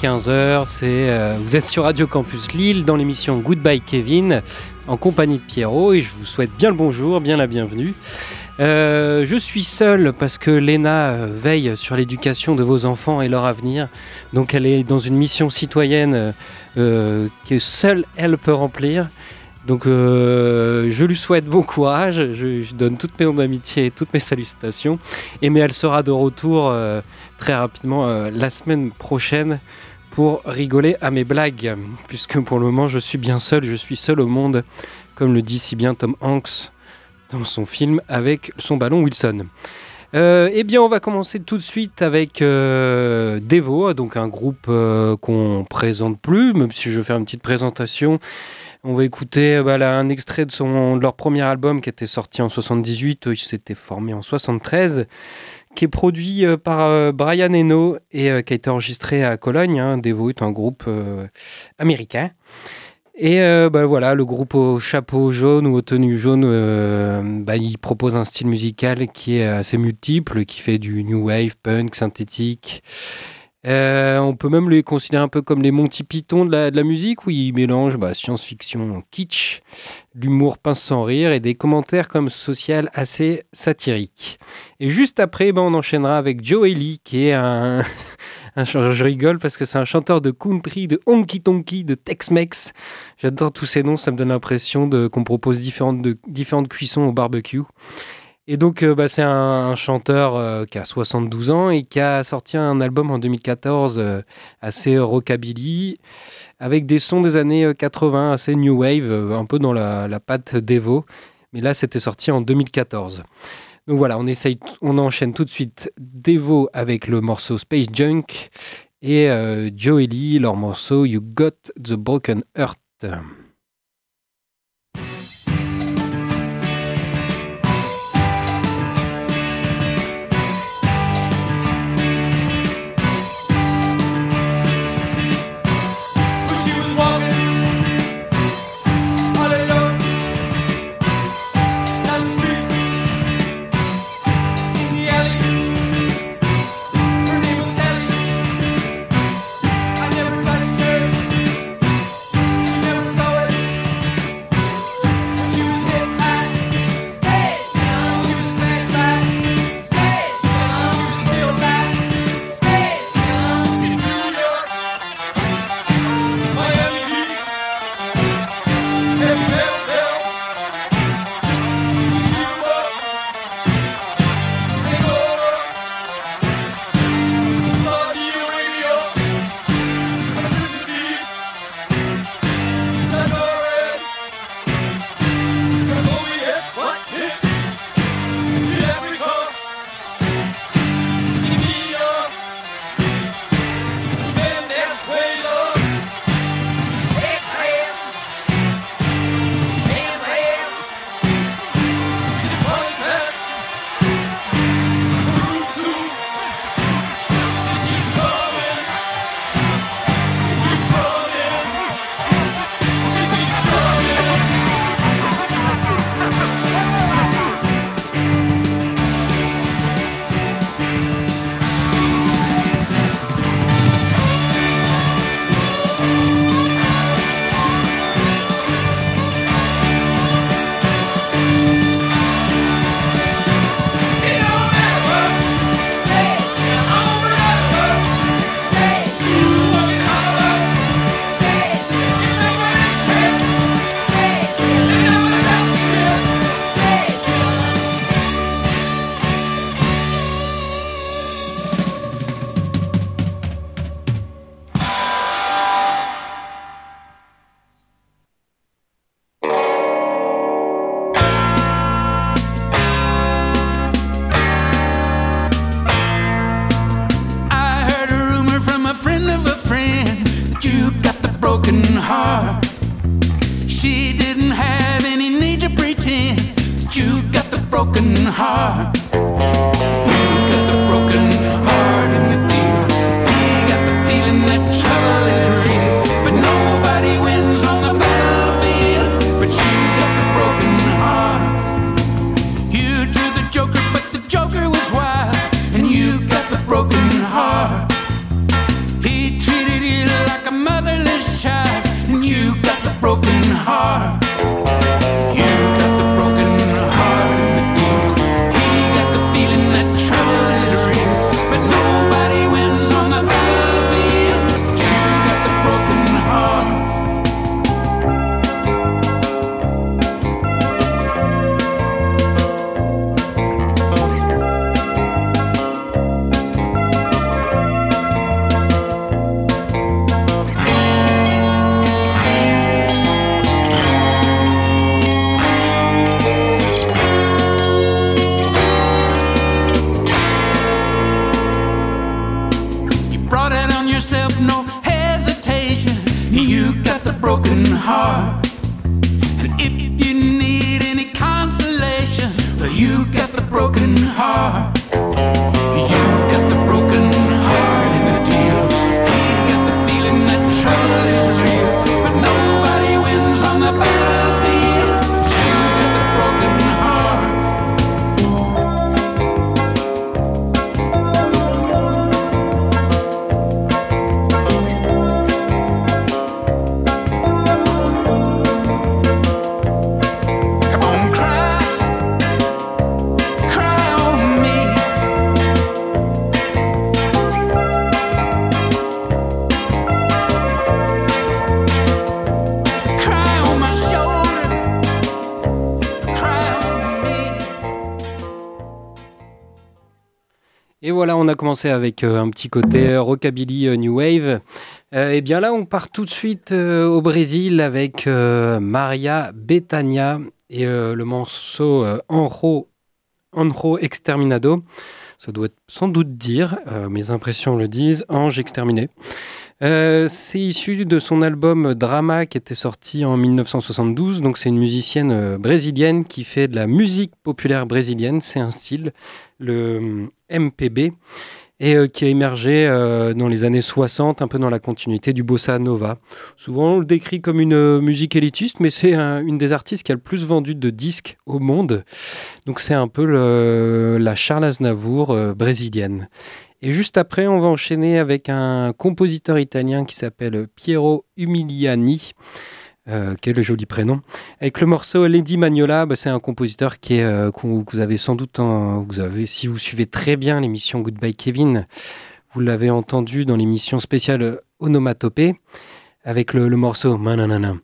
15h, c'est, euh, vous êtes sur Radio Campus Lille dans l'émission Goodbye Kevin en compagnie de Pierrot et je vous souhaite bien le bonjour, bien la bienvenue. Euh, je suis seul parce que Léna veille sur l'éducation de vos enfants et leur avenir. Donc elle est dans une mission citoyenne que seule elle peut remplir. Donc euh, je lui souhaite bon courage, je, donne toutes mes noms d'amitié et toutes mes salutations. Et mais elle sera de retour euh, très rapidement euh, la semaine prochaine pour rigoler à mes blagues. Puisque pour le moment je suis bien seul, je suis seul au monde, comme le dit si bien Tom Hanks dans son film avec son ballon Wilson. eh bien, on va commencer tout de suite avec Devo, donc un groupe qu'on présente plus, même si je fais une petite présentation. On va écouter bah, un extrait de, son, leur premier album qui était sorti en 78, il s'était formé en 73, qui est produit euh, par euh, Brian Eno et euh, qui a été enregistré à Cologne. Hein. Devo est un groupe américain. Et bah, voilà, le groupe au chapeau jaune ou aux tenues jaunes, bah, il propose un style musical qui est assez multiple, qui fait du new wave, punk, synthétique, euh, on peut même les considérer un peu comme les Monty Python de la, musique, où ils mélangent bah, science-fiction kitsch, l'humour pince sans rire et des commentaires comme social assez satiriques. Et juste après, bah, on enchaînera avec Joe Ely, qui est un... je rigole parce que c'est un chanteur de country, de honky tonky, de Tex-Mex. J'adore tous ces noms, ça me donne l'impression qu'on propose différentes, cuissons au barbecue. Et donc, euh, bah, c'est un, chanteur euh, qui a 72 ans et qui a sorti un album en 2014 euh, assez rockabilly, avec des sons des années 80, assez new wave, un peu dans la, patte d'Evo. Mais là, c'était sorti en 2014. Donc voilà, on, essaye, on enchaîne tout de suite Devo avec le morceau Space Junk et Joe Ellie, leur morceau you got the broken heart. Voilà, on a commencé avec euh, un petit côté euh, rockabilly euh, new wave. et bien là, on part tout de suite au Brésil avec Maria Betania et le morceau Anro, Anro Exterminado. Ça doit sans doute dire, mes impressions le disent, Ange exterminé. C'est issu de son album Drama qui était sorti en 1972. Donc c'est une musicienne brésilienne qui fait de la musique populaire brésilienne. C'est un style le MPB, et euh, qui a émergé euh, dans les années 60, un peu dans la continuité du bossa nova. Souvent, on le décrit comme une euh, musique élitiste, mais c'est une des artistes qui a le plus vendu de disques au monde. Donc, c'est un peu la Charles Aznavour brésilienne. Et juste après, on va enchaîner avec un compositeur italien qui s'appelle Piero Umiliani. Euh, quel joli prénom. Avec le morceau Lady Magnola, bah, c'est un compositeur qui est, euh, que vous avez sans doute, vous avez, si vous suivez très bien l'émission Goodbye Kevin, vous l'avez entendu dans l'émission spéciale Onomatopée avec le, morceau Mananana.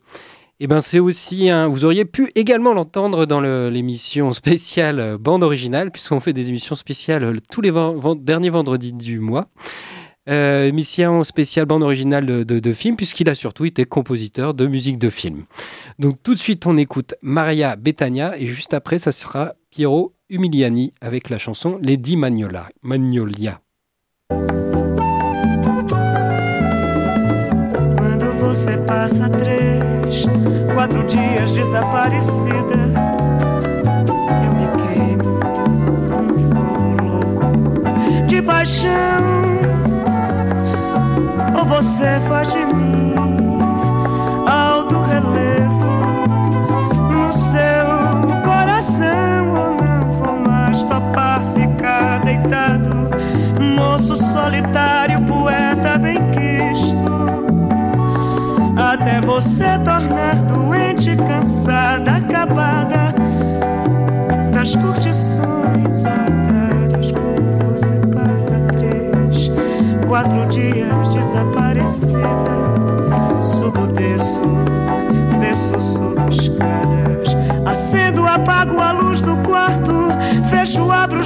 Eh ben c'est aussi vous auriez pu également l'entendre dans l'émission spéciale bande originale puisqu'on fait des émissions spéciales tous les derniers vendredis du mois euh, musicien spécial bande originale de, de, film, puisqu'il a surtout été compositeur de musique de film. Donc tout de suite, on écoute Maria Betania, et juste après, ça sera Piero Umiliani avec la chanson Lady Magnolia. Magnolia. Quatro dias desaparecida, eu me queimo num fogo louco de paixão. Ou você faz de mim alto relevo no seu coração, ou não vou mais topar ficar deitado, moço solitário, poeta bem quisto. Até você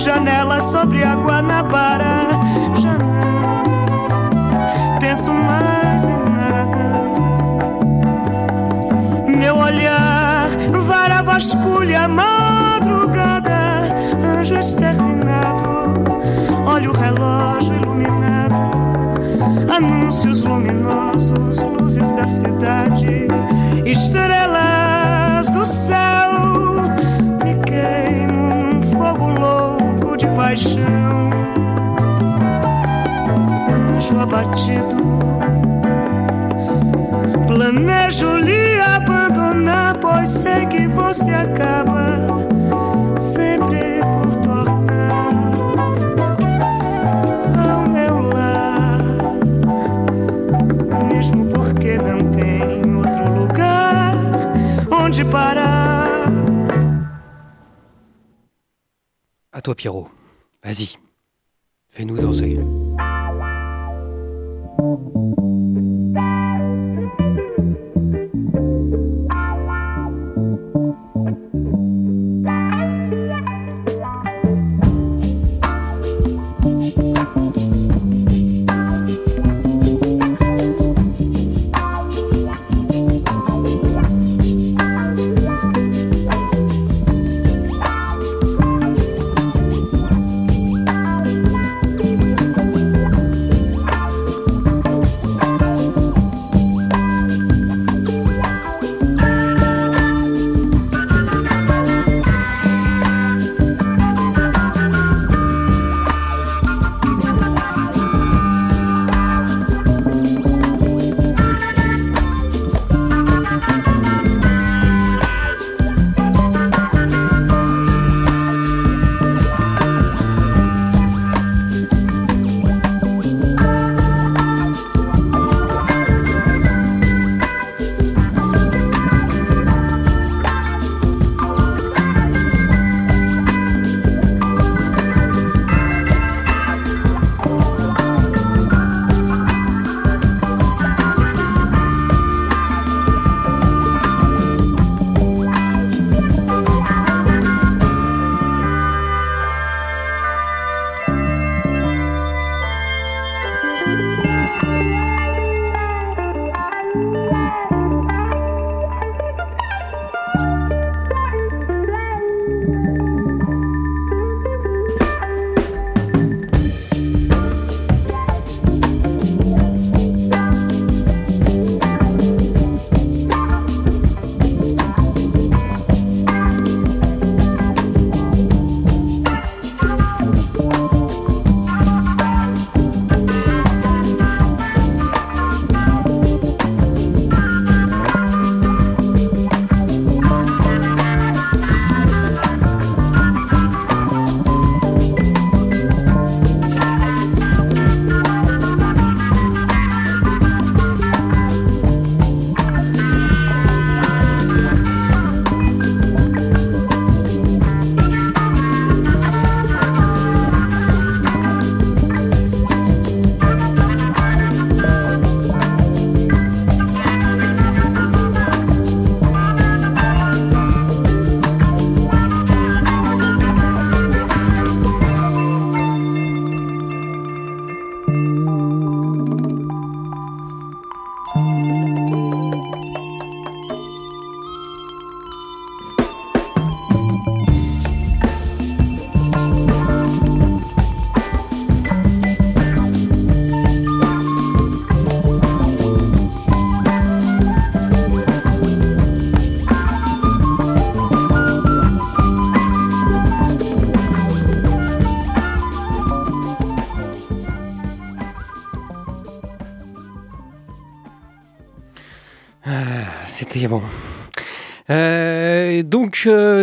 janela sobre a Guanabara. Não penso mais em nada. Meu olhar vara vasculha a madrugada. Anjo exterminado. Olha o relógio iluminado anúncios luminosos, luzes da cidade, estrelas do céu. paixão. Anjo abatido, planejo lhe abandonar, pois sei que você acaba sempre por tornar ao meu lar, mesmo porque não tem outro lugar onde parar. A toi, Pierrot. Vas-y.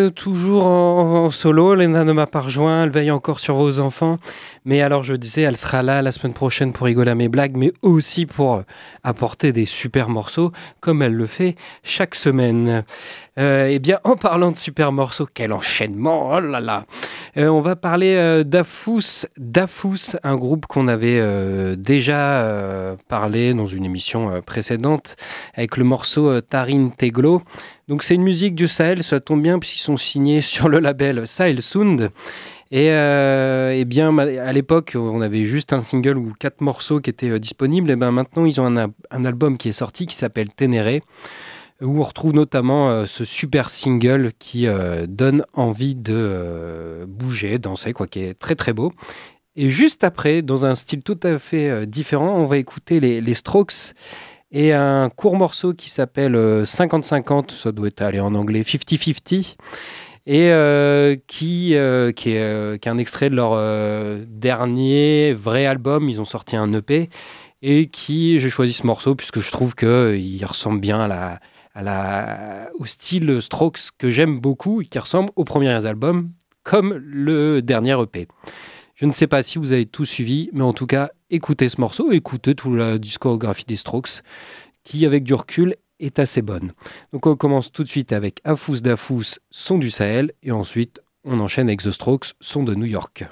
Euh, toujours en, en solo, Lena ne m'a pas rejoint, elle veille encore sur vos enfants. Mais alors, je disais, elle sera là la semaine prochaine pour rigoler à mes blagues, mais aussi pour apporter des super morceaux, comme elle le fait chaque semaine. Euh, eh bien, en parlant de super morceaux, quel enchaînement Oh là là Euh, On va parler euh, d'Afous, Dafous, un groupe qu'on avait euh, déjà parlé dans une émission précédente, avec le morceau Tarin Teglo. Donc, c'est une musique du Sahel, ça tombe bien, puisqu'ils sont signés sur le label Sahel Sound. Et eh bien, à l'époque, on avait juste un single ou quatre morceaux qui étaient disponibles. Et ben maintenant, ils ont un, un album qui est sorti qui s'appelle Ténéré, où on retrouve notamment euh, ce super single qui euh, donne envie de euh, bouger, danser, quoi, qui est très très beau. Et juste après, dans un style tout à fait différent, on va écouter les, Strokes et un court morceau qui s'appelle euh, 50-50, ça doit être allé en anglais 50-50 et qui, qui, est, qui est un extrait de leur dernier vrai album. Ils ont sorti un EP et qui j'ai choisi ce morceau puisque je trouve qu'il ressemble bien à la, au style Strokes que j'aime beaucoup et qui ressemble aux premiers albums comme le dernier EP. Je ne sais pas si vous avez tout suivi, mais en tout cas, écoutez ce morceau, écoutez toute la discographie des Strokes, qui, avec du recul, est assez bonne. Donc on commence tout de suite avec Afous d'Afous, son du Sahel, et ensuite on enchaîne avec The Strokes, son de New York.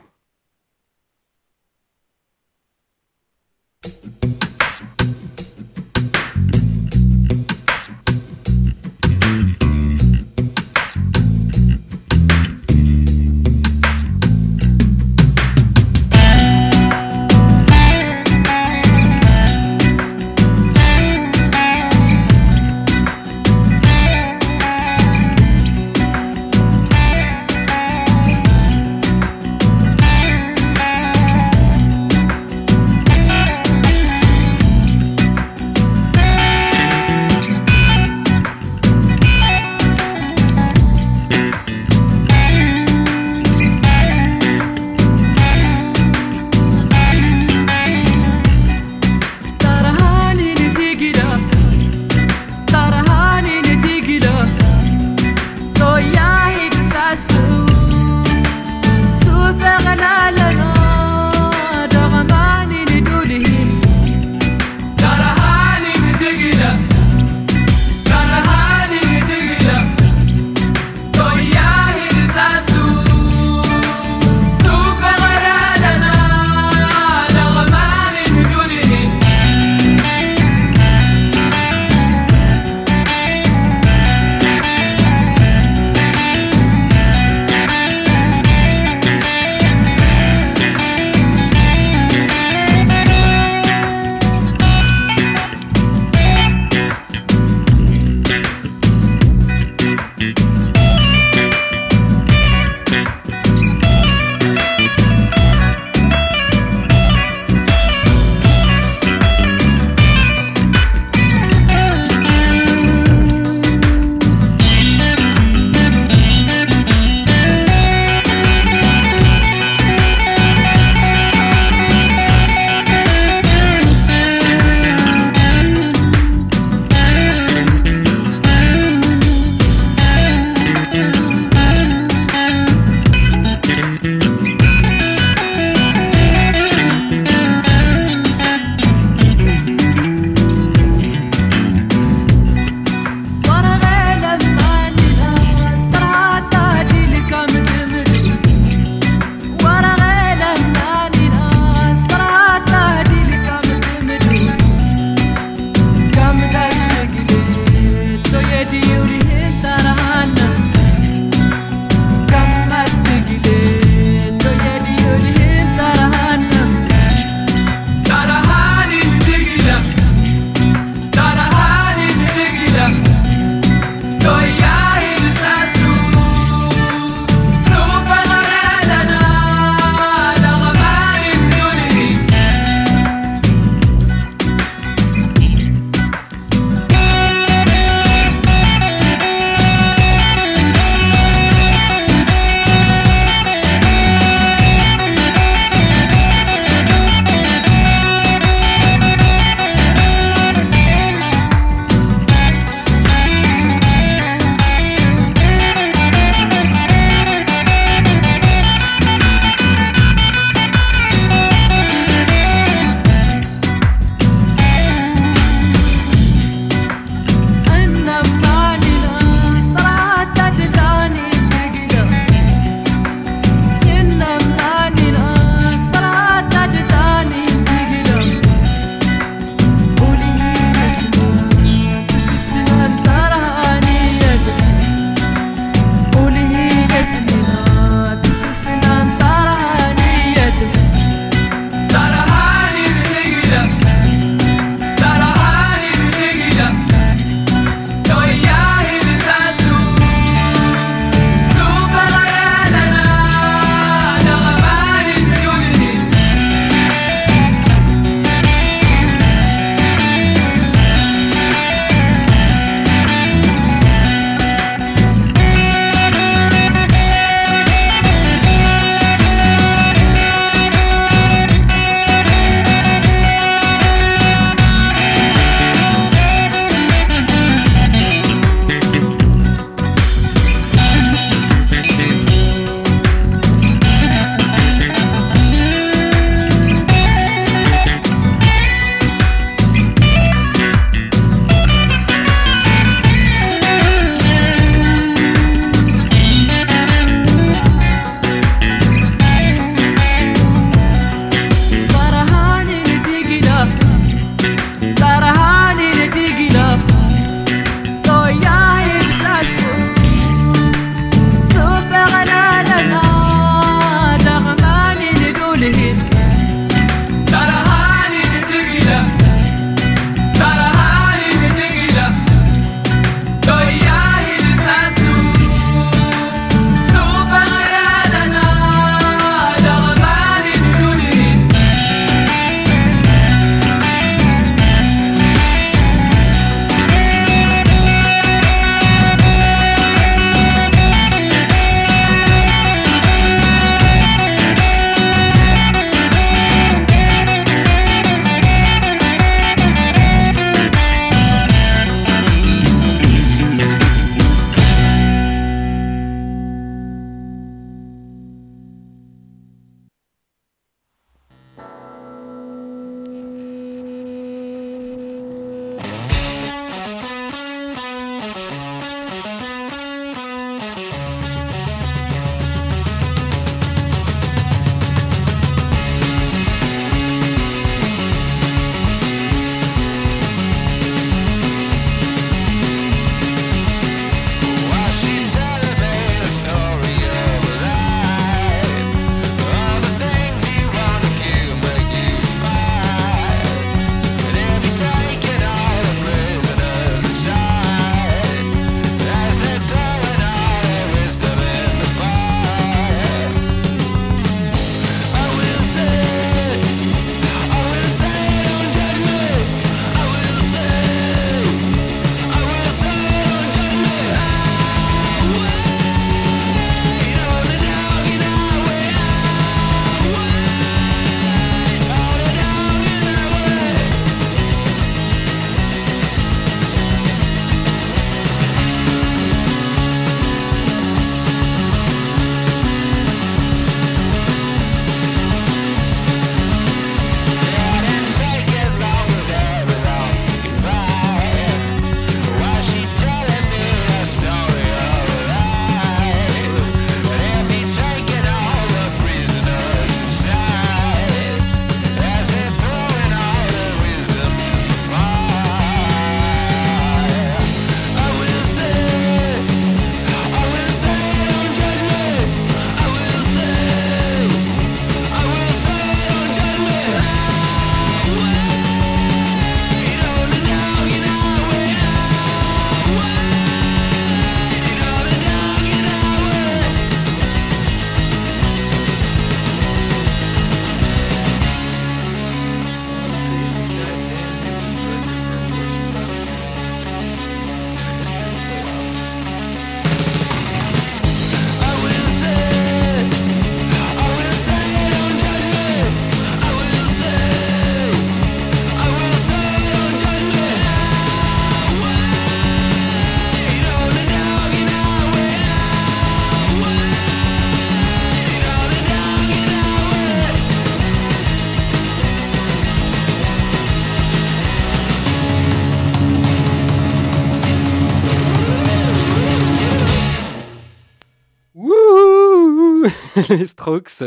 les Strokes.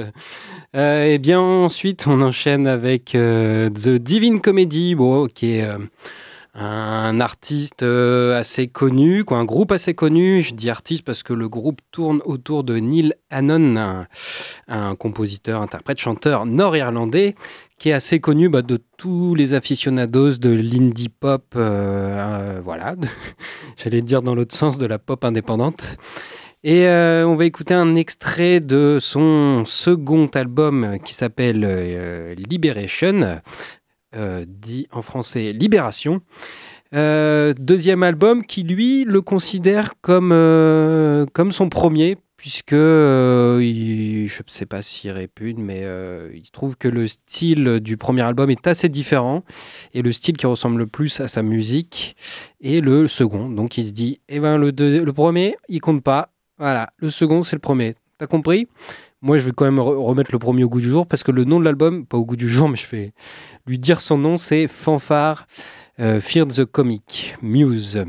Euh, et bien ensuite, on enchaîne avec euh, The Divine Comedy, qui est euh, un artiste assez connu, un groupe assez connu. Je dis artiste parce que le groupe tourne autour de Neil Hannon, un, compositeur, interprète, chanteur nord-irlandais qui est assez connu bah, de tous les aficionados de l'indie pop, voilà, j'allais dire dans l'autre sens de la pop indépendante. Et euh, on va écouter un extrait de son second album qui s'appelle euh, Liberation, euh, dit en français Libération. Deuxième album qui lui le considère comme, comme son premier puisque je ne sais pas s'il répugne mais euh, il trouve que le style du premier album est assez différent et le style qui ressemble le plus à sa musique est le second donc il se dit eh ben le, le premier il compte pas voilà le second c'est le premier. T'as compris? Moi je vais quand même re- remettre le premier au goût du jour parce que le nom de l'album pas au goût du jour mais je vais lui dire son nom c'est Fanfare euh, Fear the Comic Muse.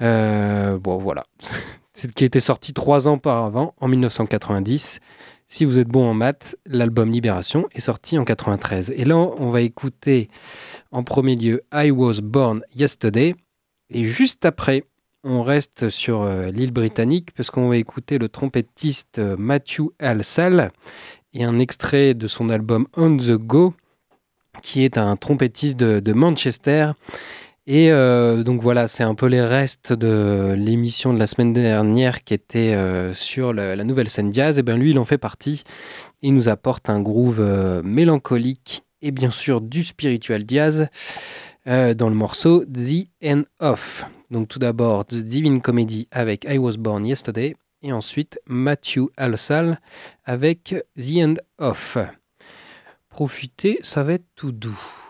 Euh, bon voilà. C'est qui était sorti trois ans auparavant en 1990 si vous êtes bon en maths, l'album Libération est sorti en 93. Et là, on va écouter en premier lieu I Was Born Yesterday. Et juste après, on reste sur euh, l'île britannique parce qu'on va écouter le trompettiste euh, Matthew Alsal et un extrait de son album On the Go, qui est un trompettiste de, Manchester. Et euh, donc voilà, c'est un peu les restes de l'émission de la semaine dernière qui était sur la, nouvelle scène jazz. Et bien lui, il en fait partie. Il nous apporte un groove mélancolique et bien sûr du spiritual jazz dans le morceau The End Of. Donc tout d'abord The Divine Comedy avec I Was Born Yesterday et ensuite Matthew Alsal avec The End Of. Profitez, ça va être tout doux.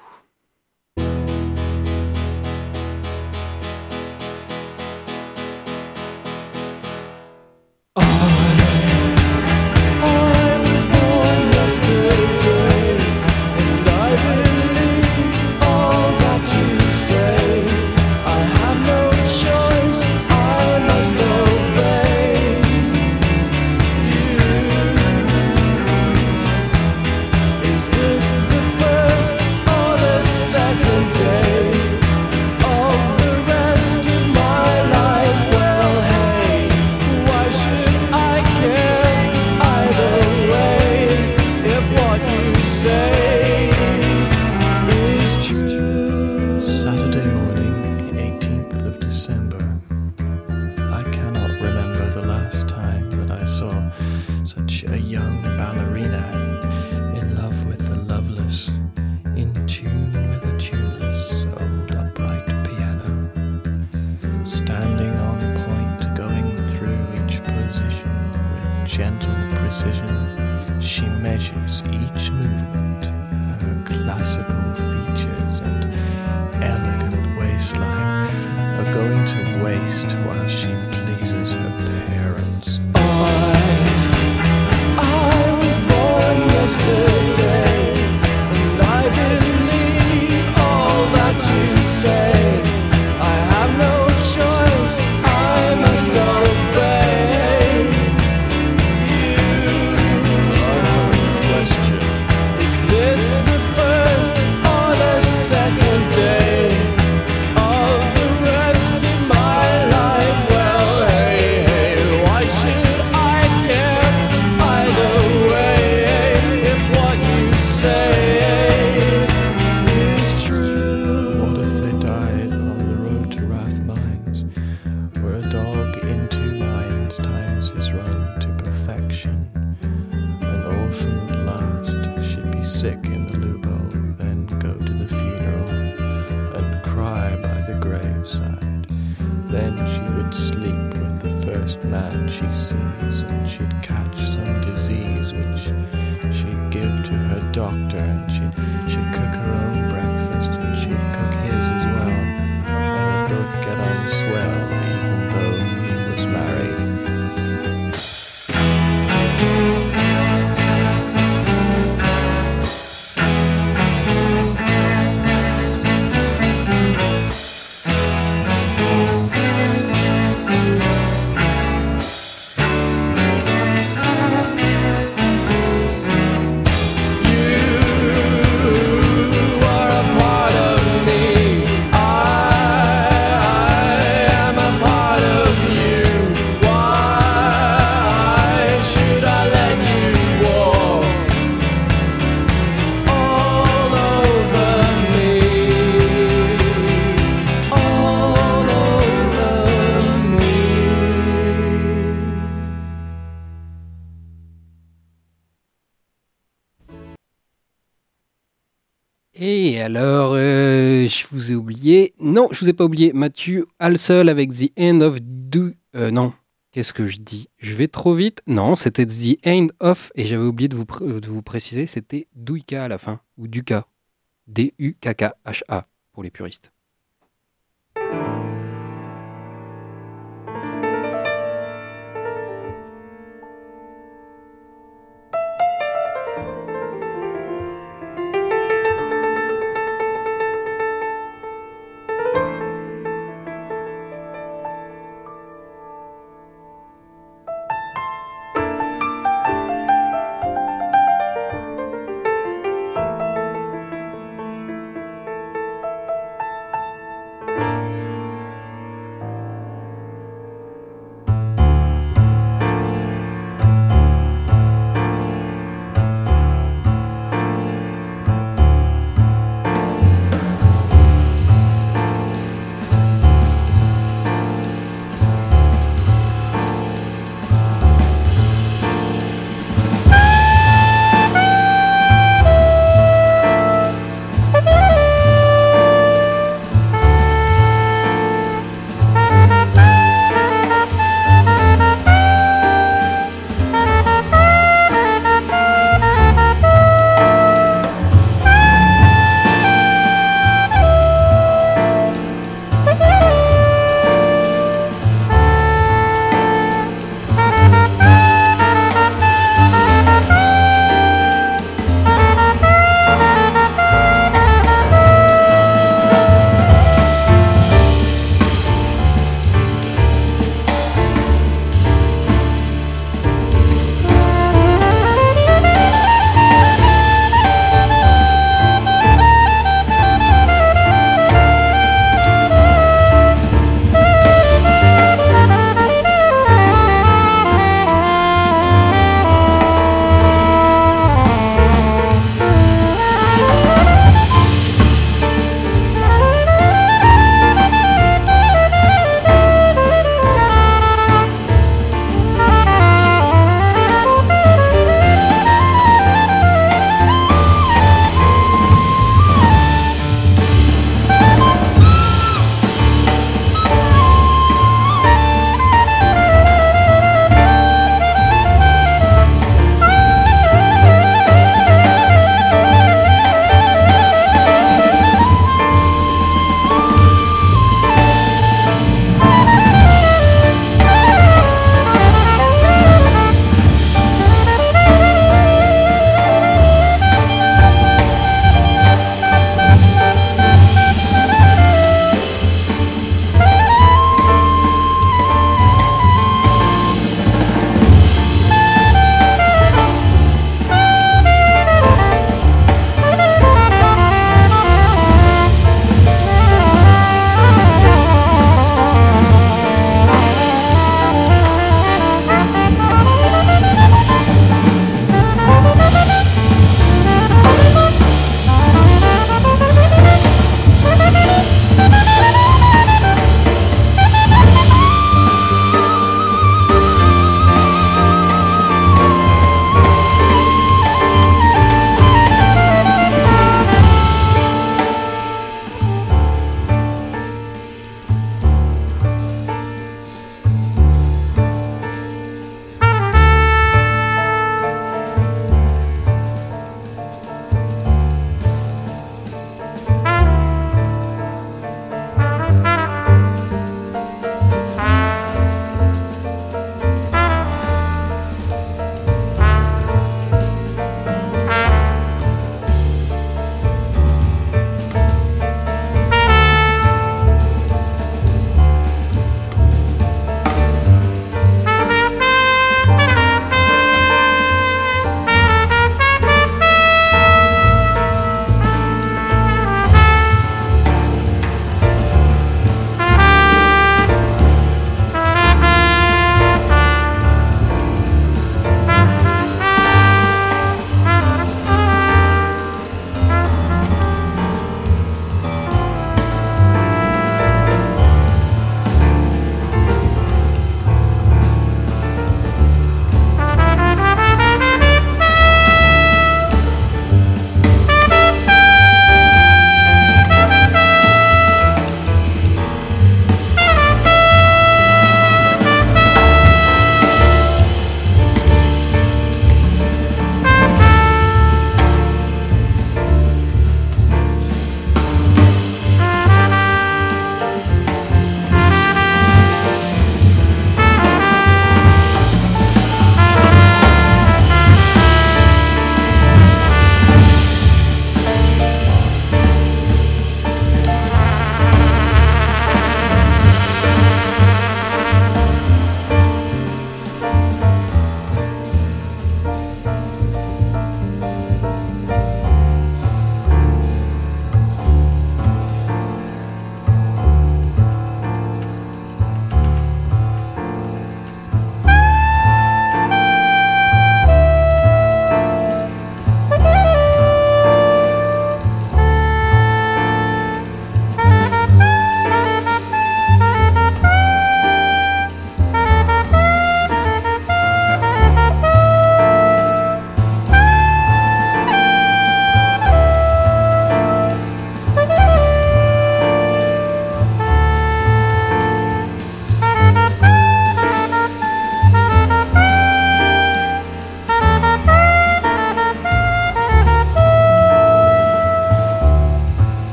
Each movement, her classical features and elegant waistline are going to waste while she pleases her parents. Et alors, euh, je vous ai oublié. Non, je vous ai pas oublié. Mathieu Halsel avec The End of Do. euh, non, qu'est-ce que je dis? Je vais trop vite? Non, c'était The End of. Et j'avais oublié de vous, préciser, c'était Douika à la fin. Ou Duka. D-U-K-K-H-A pour les puristes.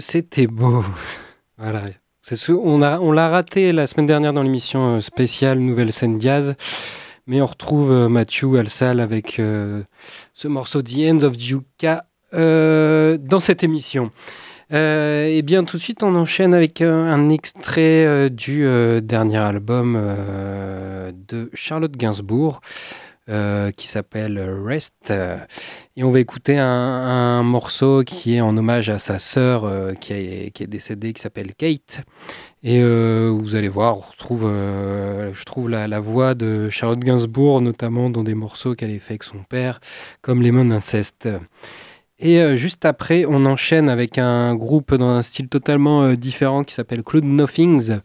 C'était beau. voilà. On l'a raté la semaine dernière dans l'émission euh, spéciale Nouvelle scène Diaz, mais on retrouve euh, Mathieu Alsal avec euh, ce morceau The End of Yuka euh, dans cette émission. Euh, et bien tout de suite, on enchaîne avec un extrait du dernier album de Charlotte Gainsbourg euh, qui s'appelle Rest. Et on va écouter un, morceau qui est en hommage à sa sœur euh, qui, est, qui est décédée, qui s'appelle Kate. Et euh, vous allez voir, on retrouve, je trouve la, voix de Charlotte Gainsbourg, notamment dans des morceaux qu'elle avait fait avec son père, comme Lemon Incest. Et euh, juste après, on enchaîne avec un groupe dans un style totalement différent qui s'appelle Cloud Nothings,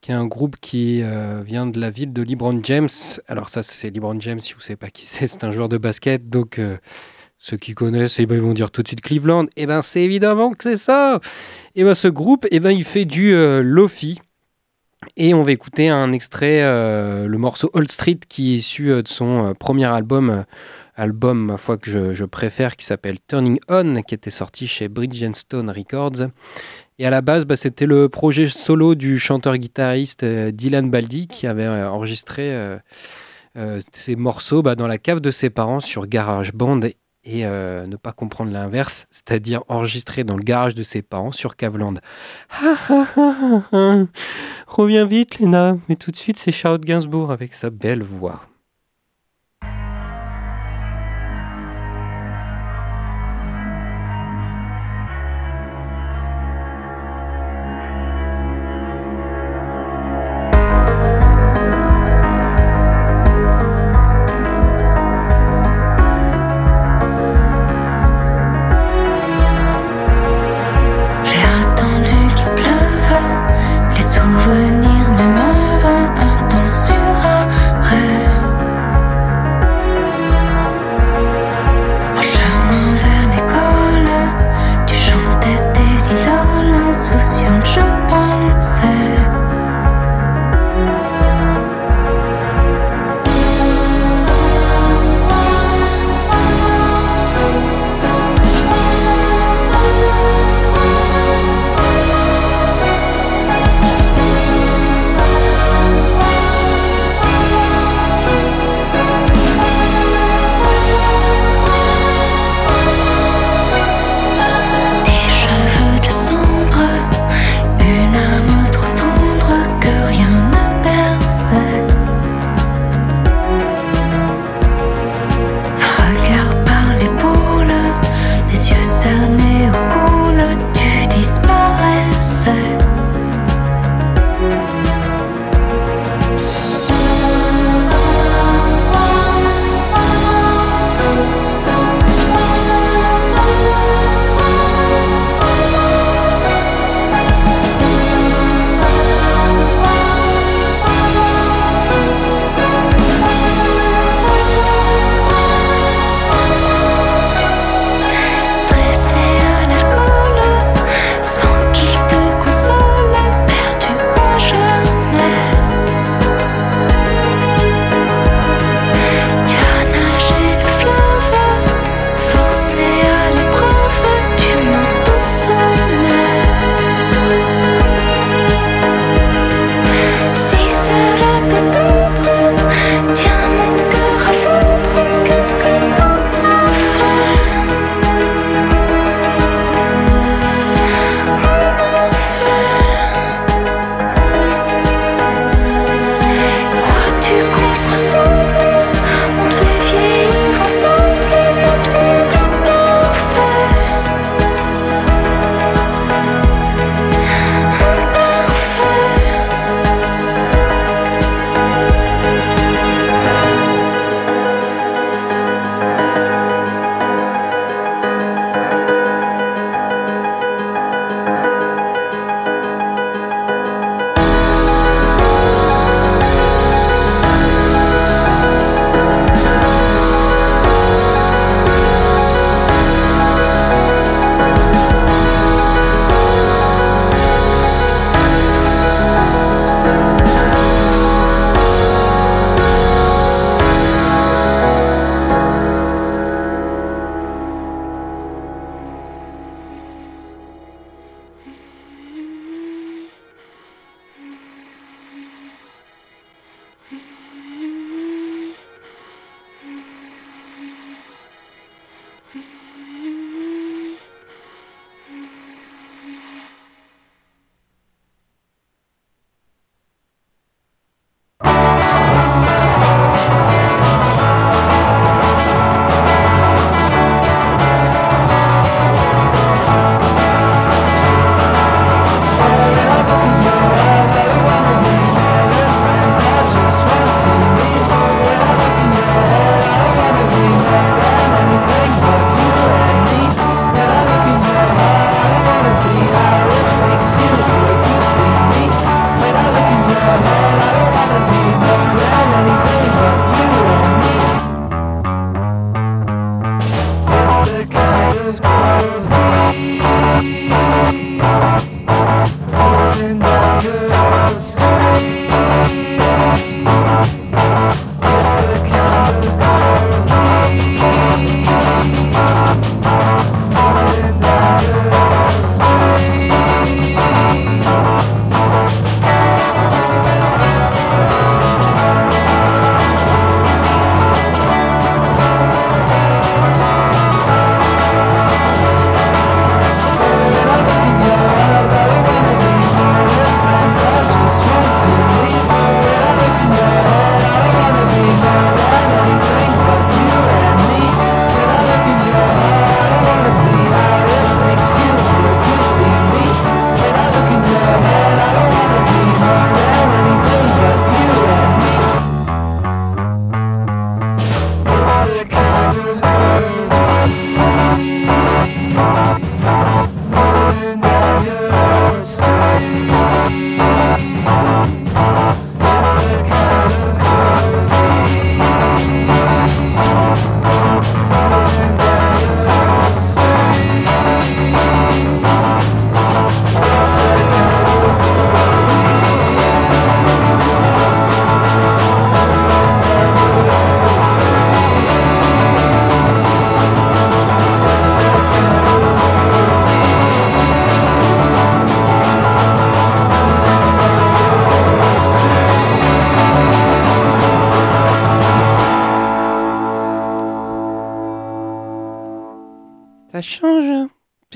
qui est un groupe qui euh, vient de la ville de LeBron James. Alors ça, c'est LeBron James, si vous ne savez pas qui c'est, c'est un joueur de basket. Donc euh, ceux qui connaissent, eh ben, ils vont dire tout de suite Cleveland. Eh ben c'est évidemment que c'est ça. Et ben ce groupe, eh ben il fait du euh, lofi. Et on va écouter un extrait, le morceau Old Street, qui est issu de son premier album, album, ma foi, que je, je préfère, qui s'appelle Turning On, qui était sorti chez Bridgestone Records. Et à la base, bah, c'était le projet solo du chanteur-guitariste euh, Dylan Baldi, qui avait euh, enregistré euh, euh, ses morceaux bah, dans la cave de ses parents sur GarageBand et ne pas comprendre l'inverse, c'est-à-dire enregistrer dans le garage de ses parents sur Caveland. Reviens vite, Léna, mais tout de suite, c'est Charlotte Gainsbourg avec sa belle voix.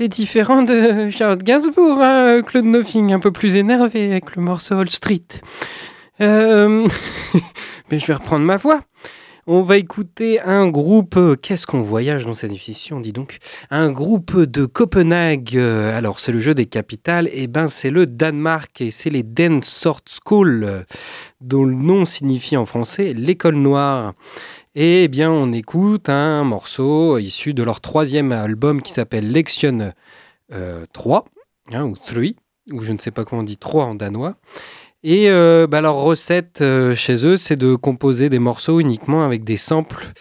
Différent de Charlotte Gainsbourg, hein, Claude Nothing, un peu plus énervé avec le morceau All Street. Euh, Mais je vais reprendre ma voix. On va écouter un groupe. euh, Qu'est-ce qu'on voyage dans cette émission, dis donc? Un groupe de Copenhague. euh, Alors, c'est le jeu des capitales. Et ben, c'est le Danemark et c'est les Den Sort School, euh, dont le nom signifie en français l'école noire. Et eh bien, on écoute un morceau issu de leur troisième album qui s'appelle Lection euh, 3, hein, ou 3, ou je ne sais pas comment on dit 3 en danois. Et euh, bah, leur recette euh, chez eux, c'est de composer des morceaux uniquement avec des samples,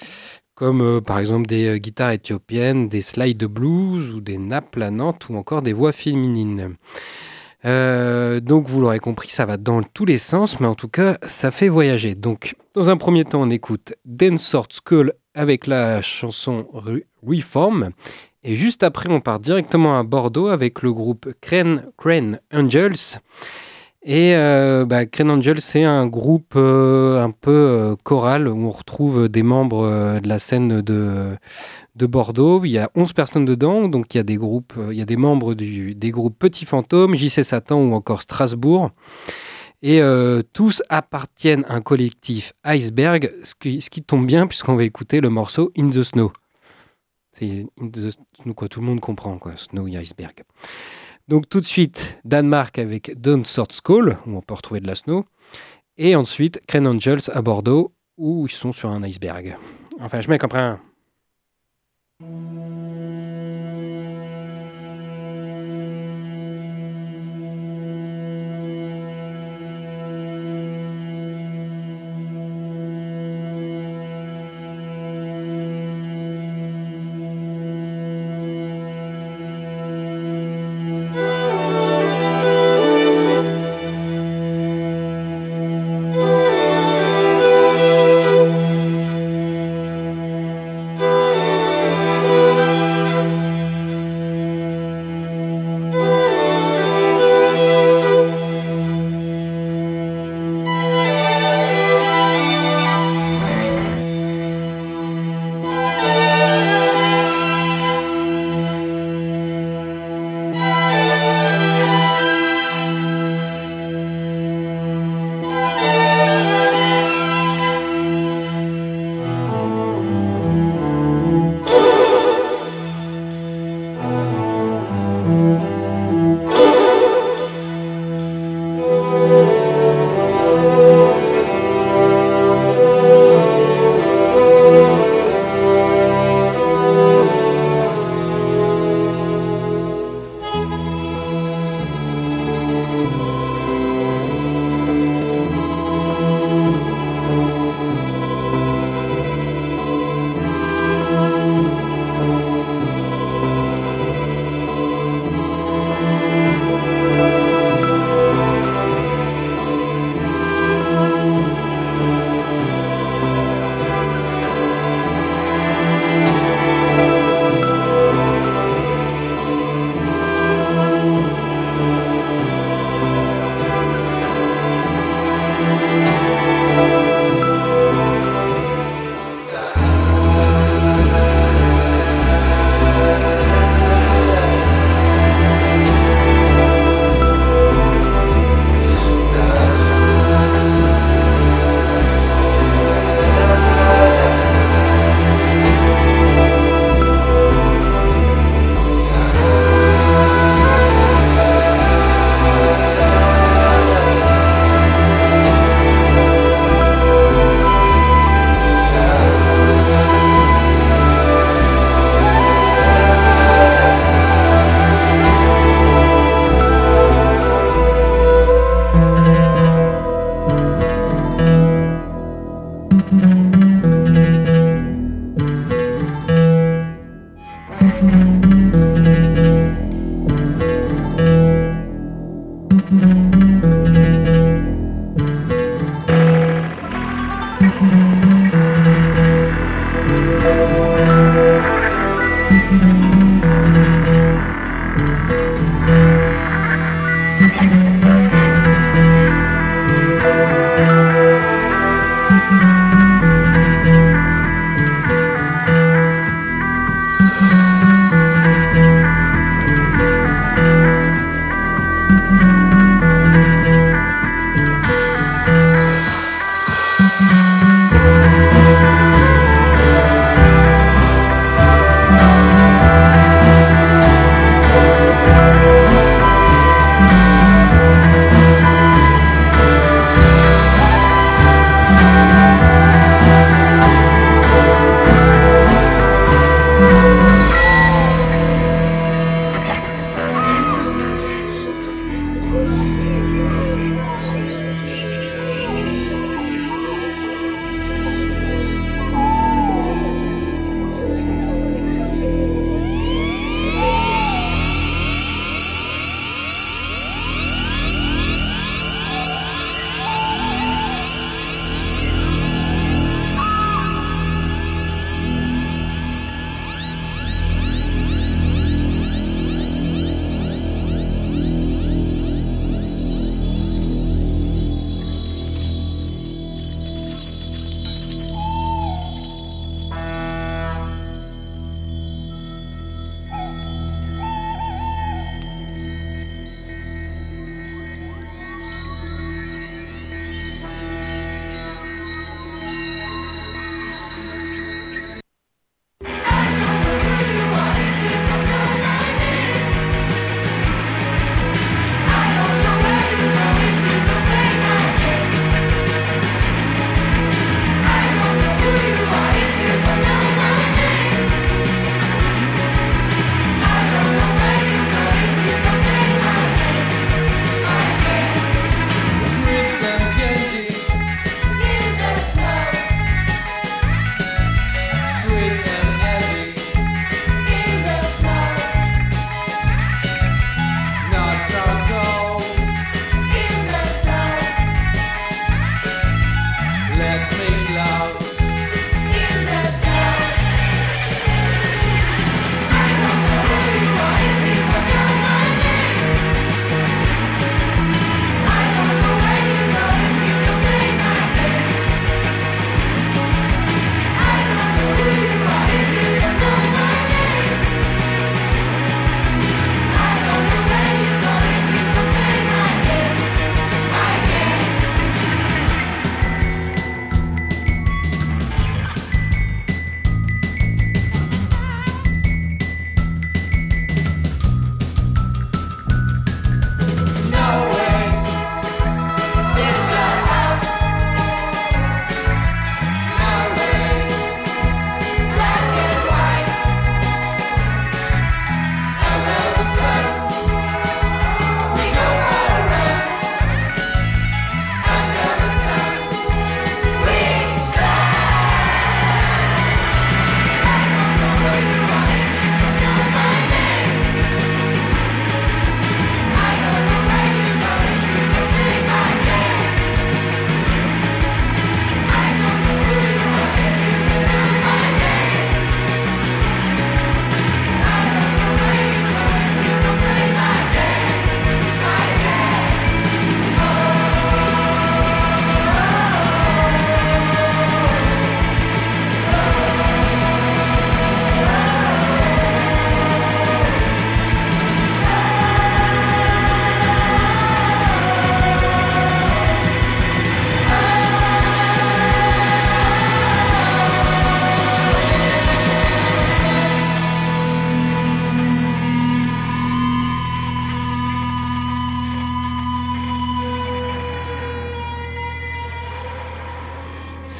comme euh, par exemple des euh, guitares éthiopiennes, des slides de blues ou des nappes planantes ou encore des voix féminines. Euh, donc vous l'aurez compris, ça va dans tous les sens, mais en tout cas, ça fait voyager. Donc, dans un premier temps, on écoute Dancehall School avec la chanson Re- Reform. Et juste après, on part directement à Bordeaux avec le groupe Crane, Crane Angels. Et euh, bah, Angels, c'est un groupe euh, un peu euh, choral où on retrouve des membres euh, de la scène de, de Bordeaux. Il y a 11 personnes dedans, donc il y a des groupes, il y a des membres des groupes Petit Fantôme, JC Satan ou encore Strasbourg. Et tous appartiennent à un collectif Iceberg, ce qui, ce qui tombe bien puisqu'on va écouter le morceau In the Snow. C'est In the Snow, quoi, tout le monde comprend, quoi, Snow et Iceberg. Donc tout de suite, Danemark avec Don't Sort Skull, où on peut retrouver de la snow. Et ensuite, Crane Angels à Bordeaux, où ils sont sur un iceberg. Enfin, je mets comme un.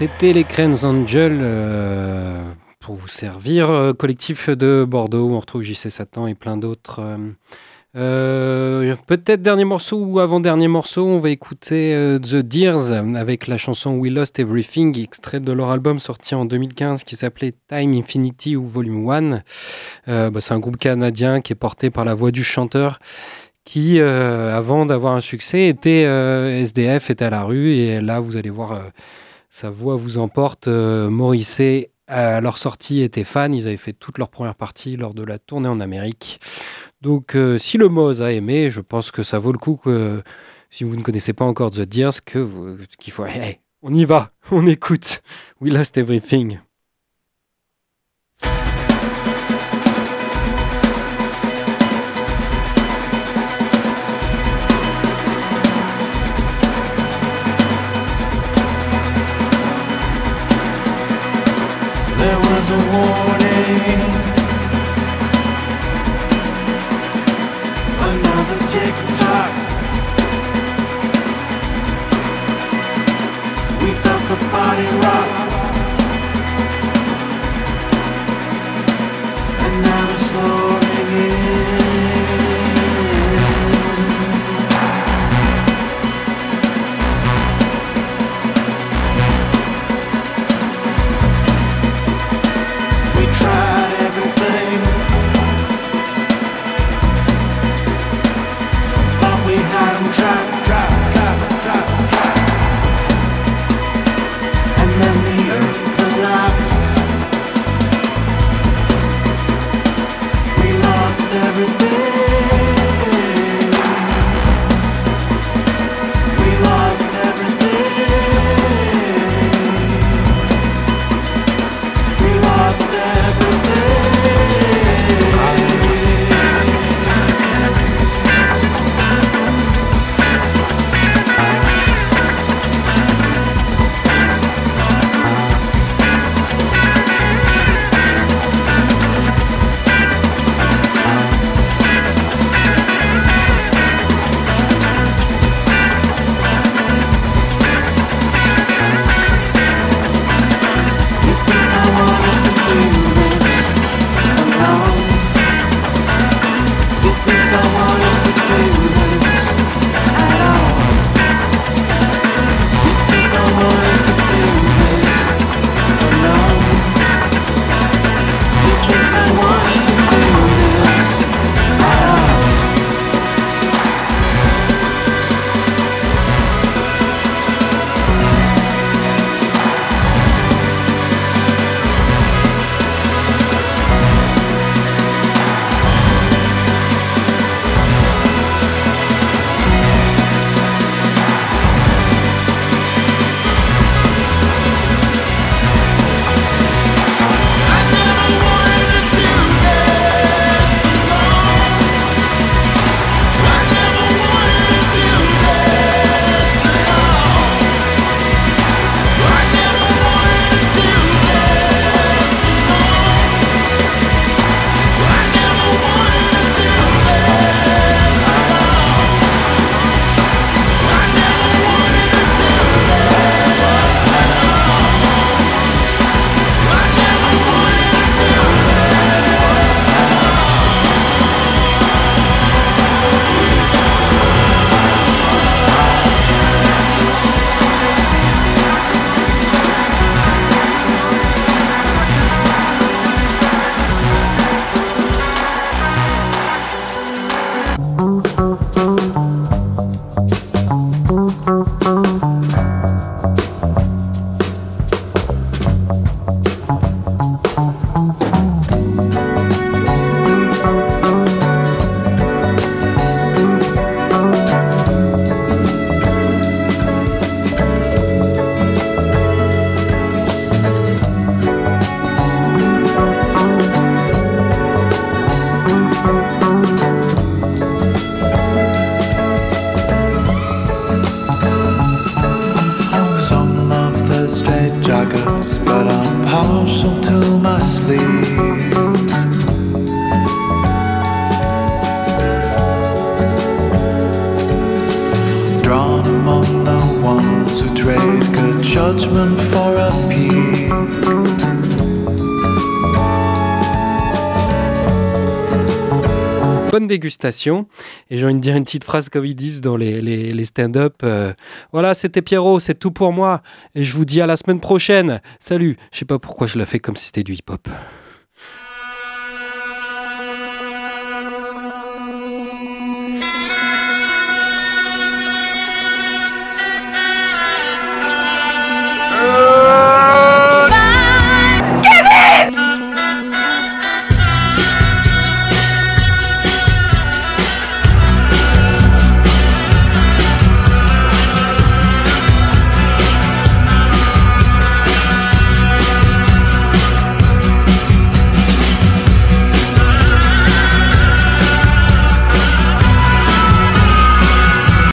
C'était les Cranes Angel euh, pour vous servir. euh, collectif de Bordeaux, on retrouve JC Satan et plein d'autres. euh, Peut-être dernier morceau ou avant-dernier morceau, on va écouter The Deers avec la chanson We Lost Everything, extrait de leur album sorti en 2015 qui s'appelait Time Infinity ou Volume 1. Euh, bah, C'est un groupe canadien qui est porté par la voix du chanteur qui, avant d'avoir un succès, était SDF, était à la rue. Et là, vous allez voir, sa voix vous emporte. Euh, à leur sortie, était fan. Ils avaient fait toute leur première partie lors de la tournée en Amérique. Donc, euh, si le Moz a aimé, je pense que ça vaut le coup que, si vous ne connaissez pas encore The Deers, que qu'il faut. On y va, on écoute. We Lost Everything. Was a warning. Dégustation. Et j'ai envie de dire une petite phrase comme ils disent dans les, les- stand-up. euh, voilà, c'était Pierrot, c'est tout pour moi. Et je vous dis à la semaine prochaine. Salut. Je sais pas pourquoi je la fais comme si c'était du hip-hop.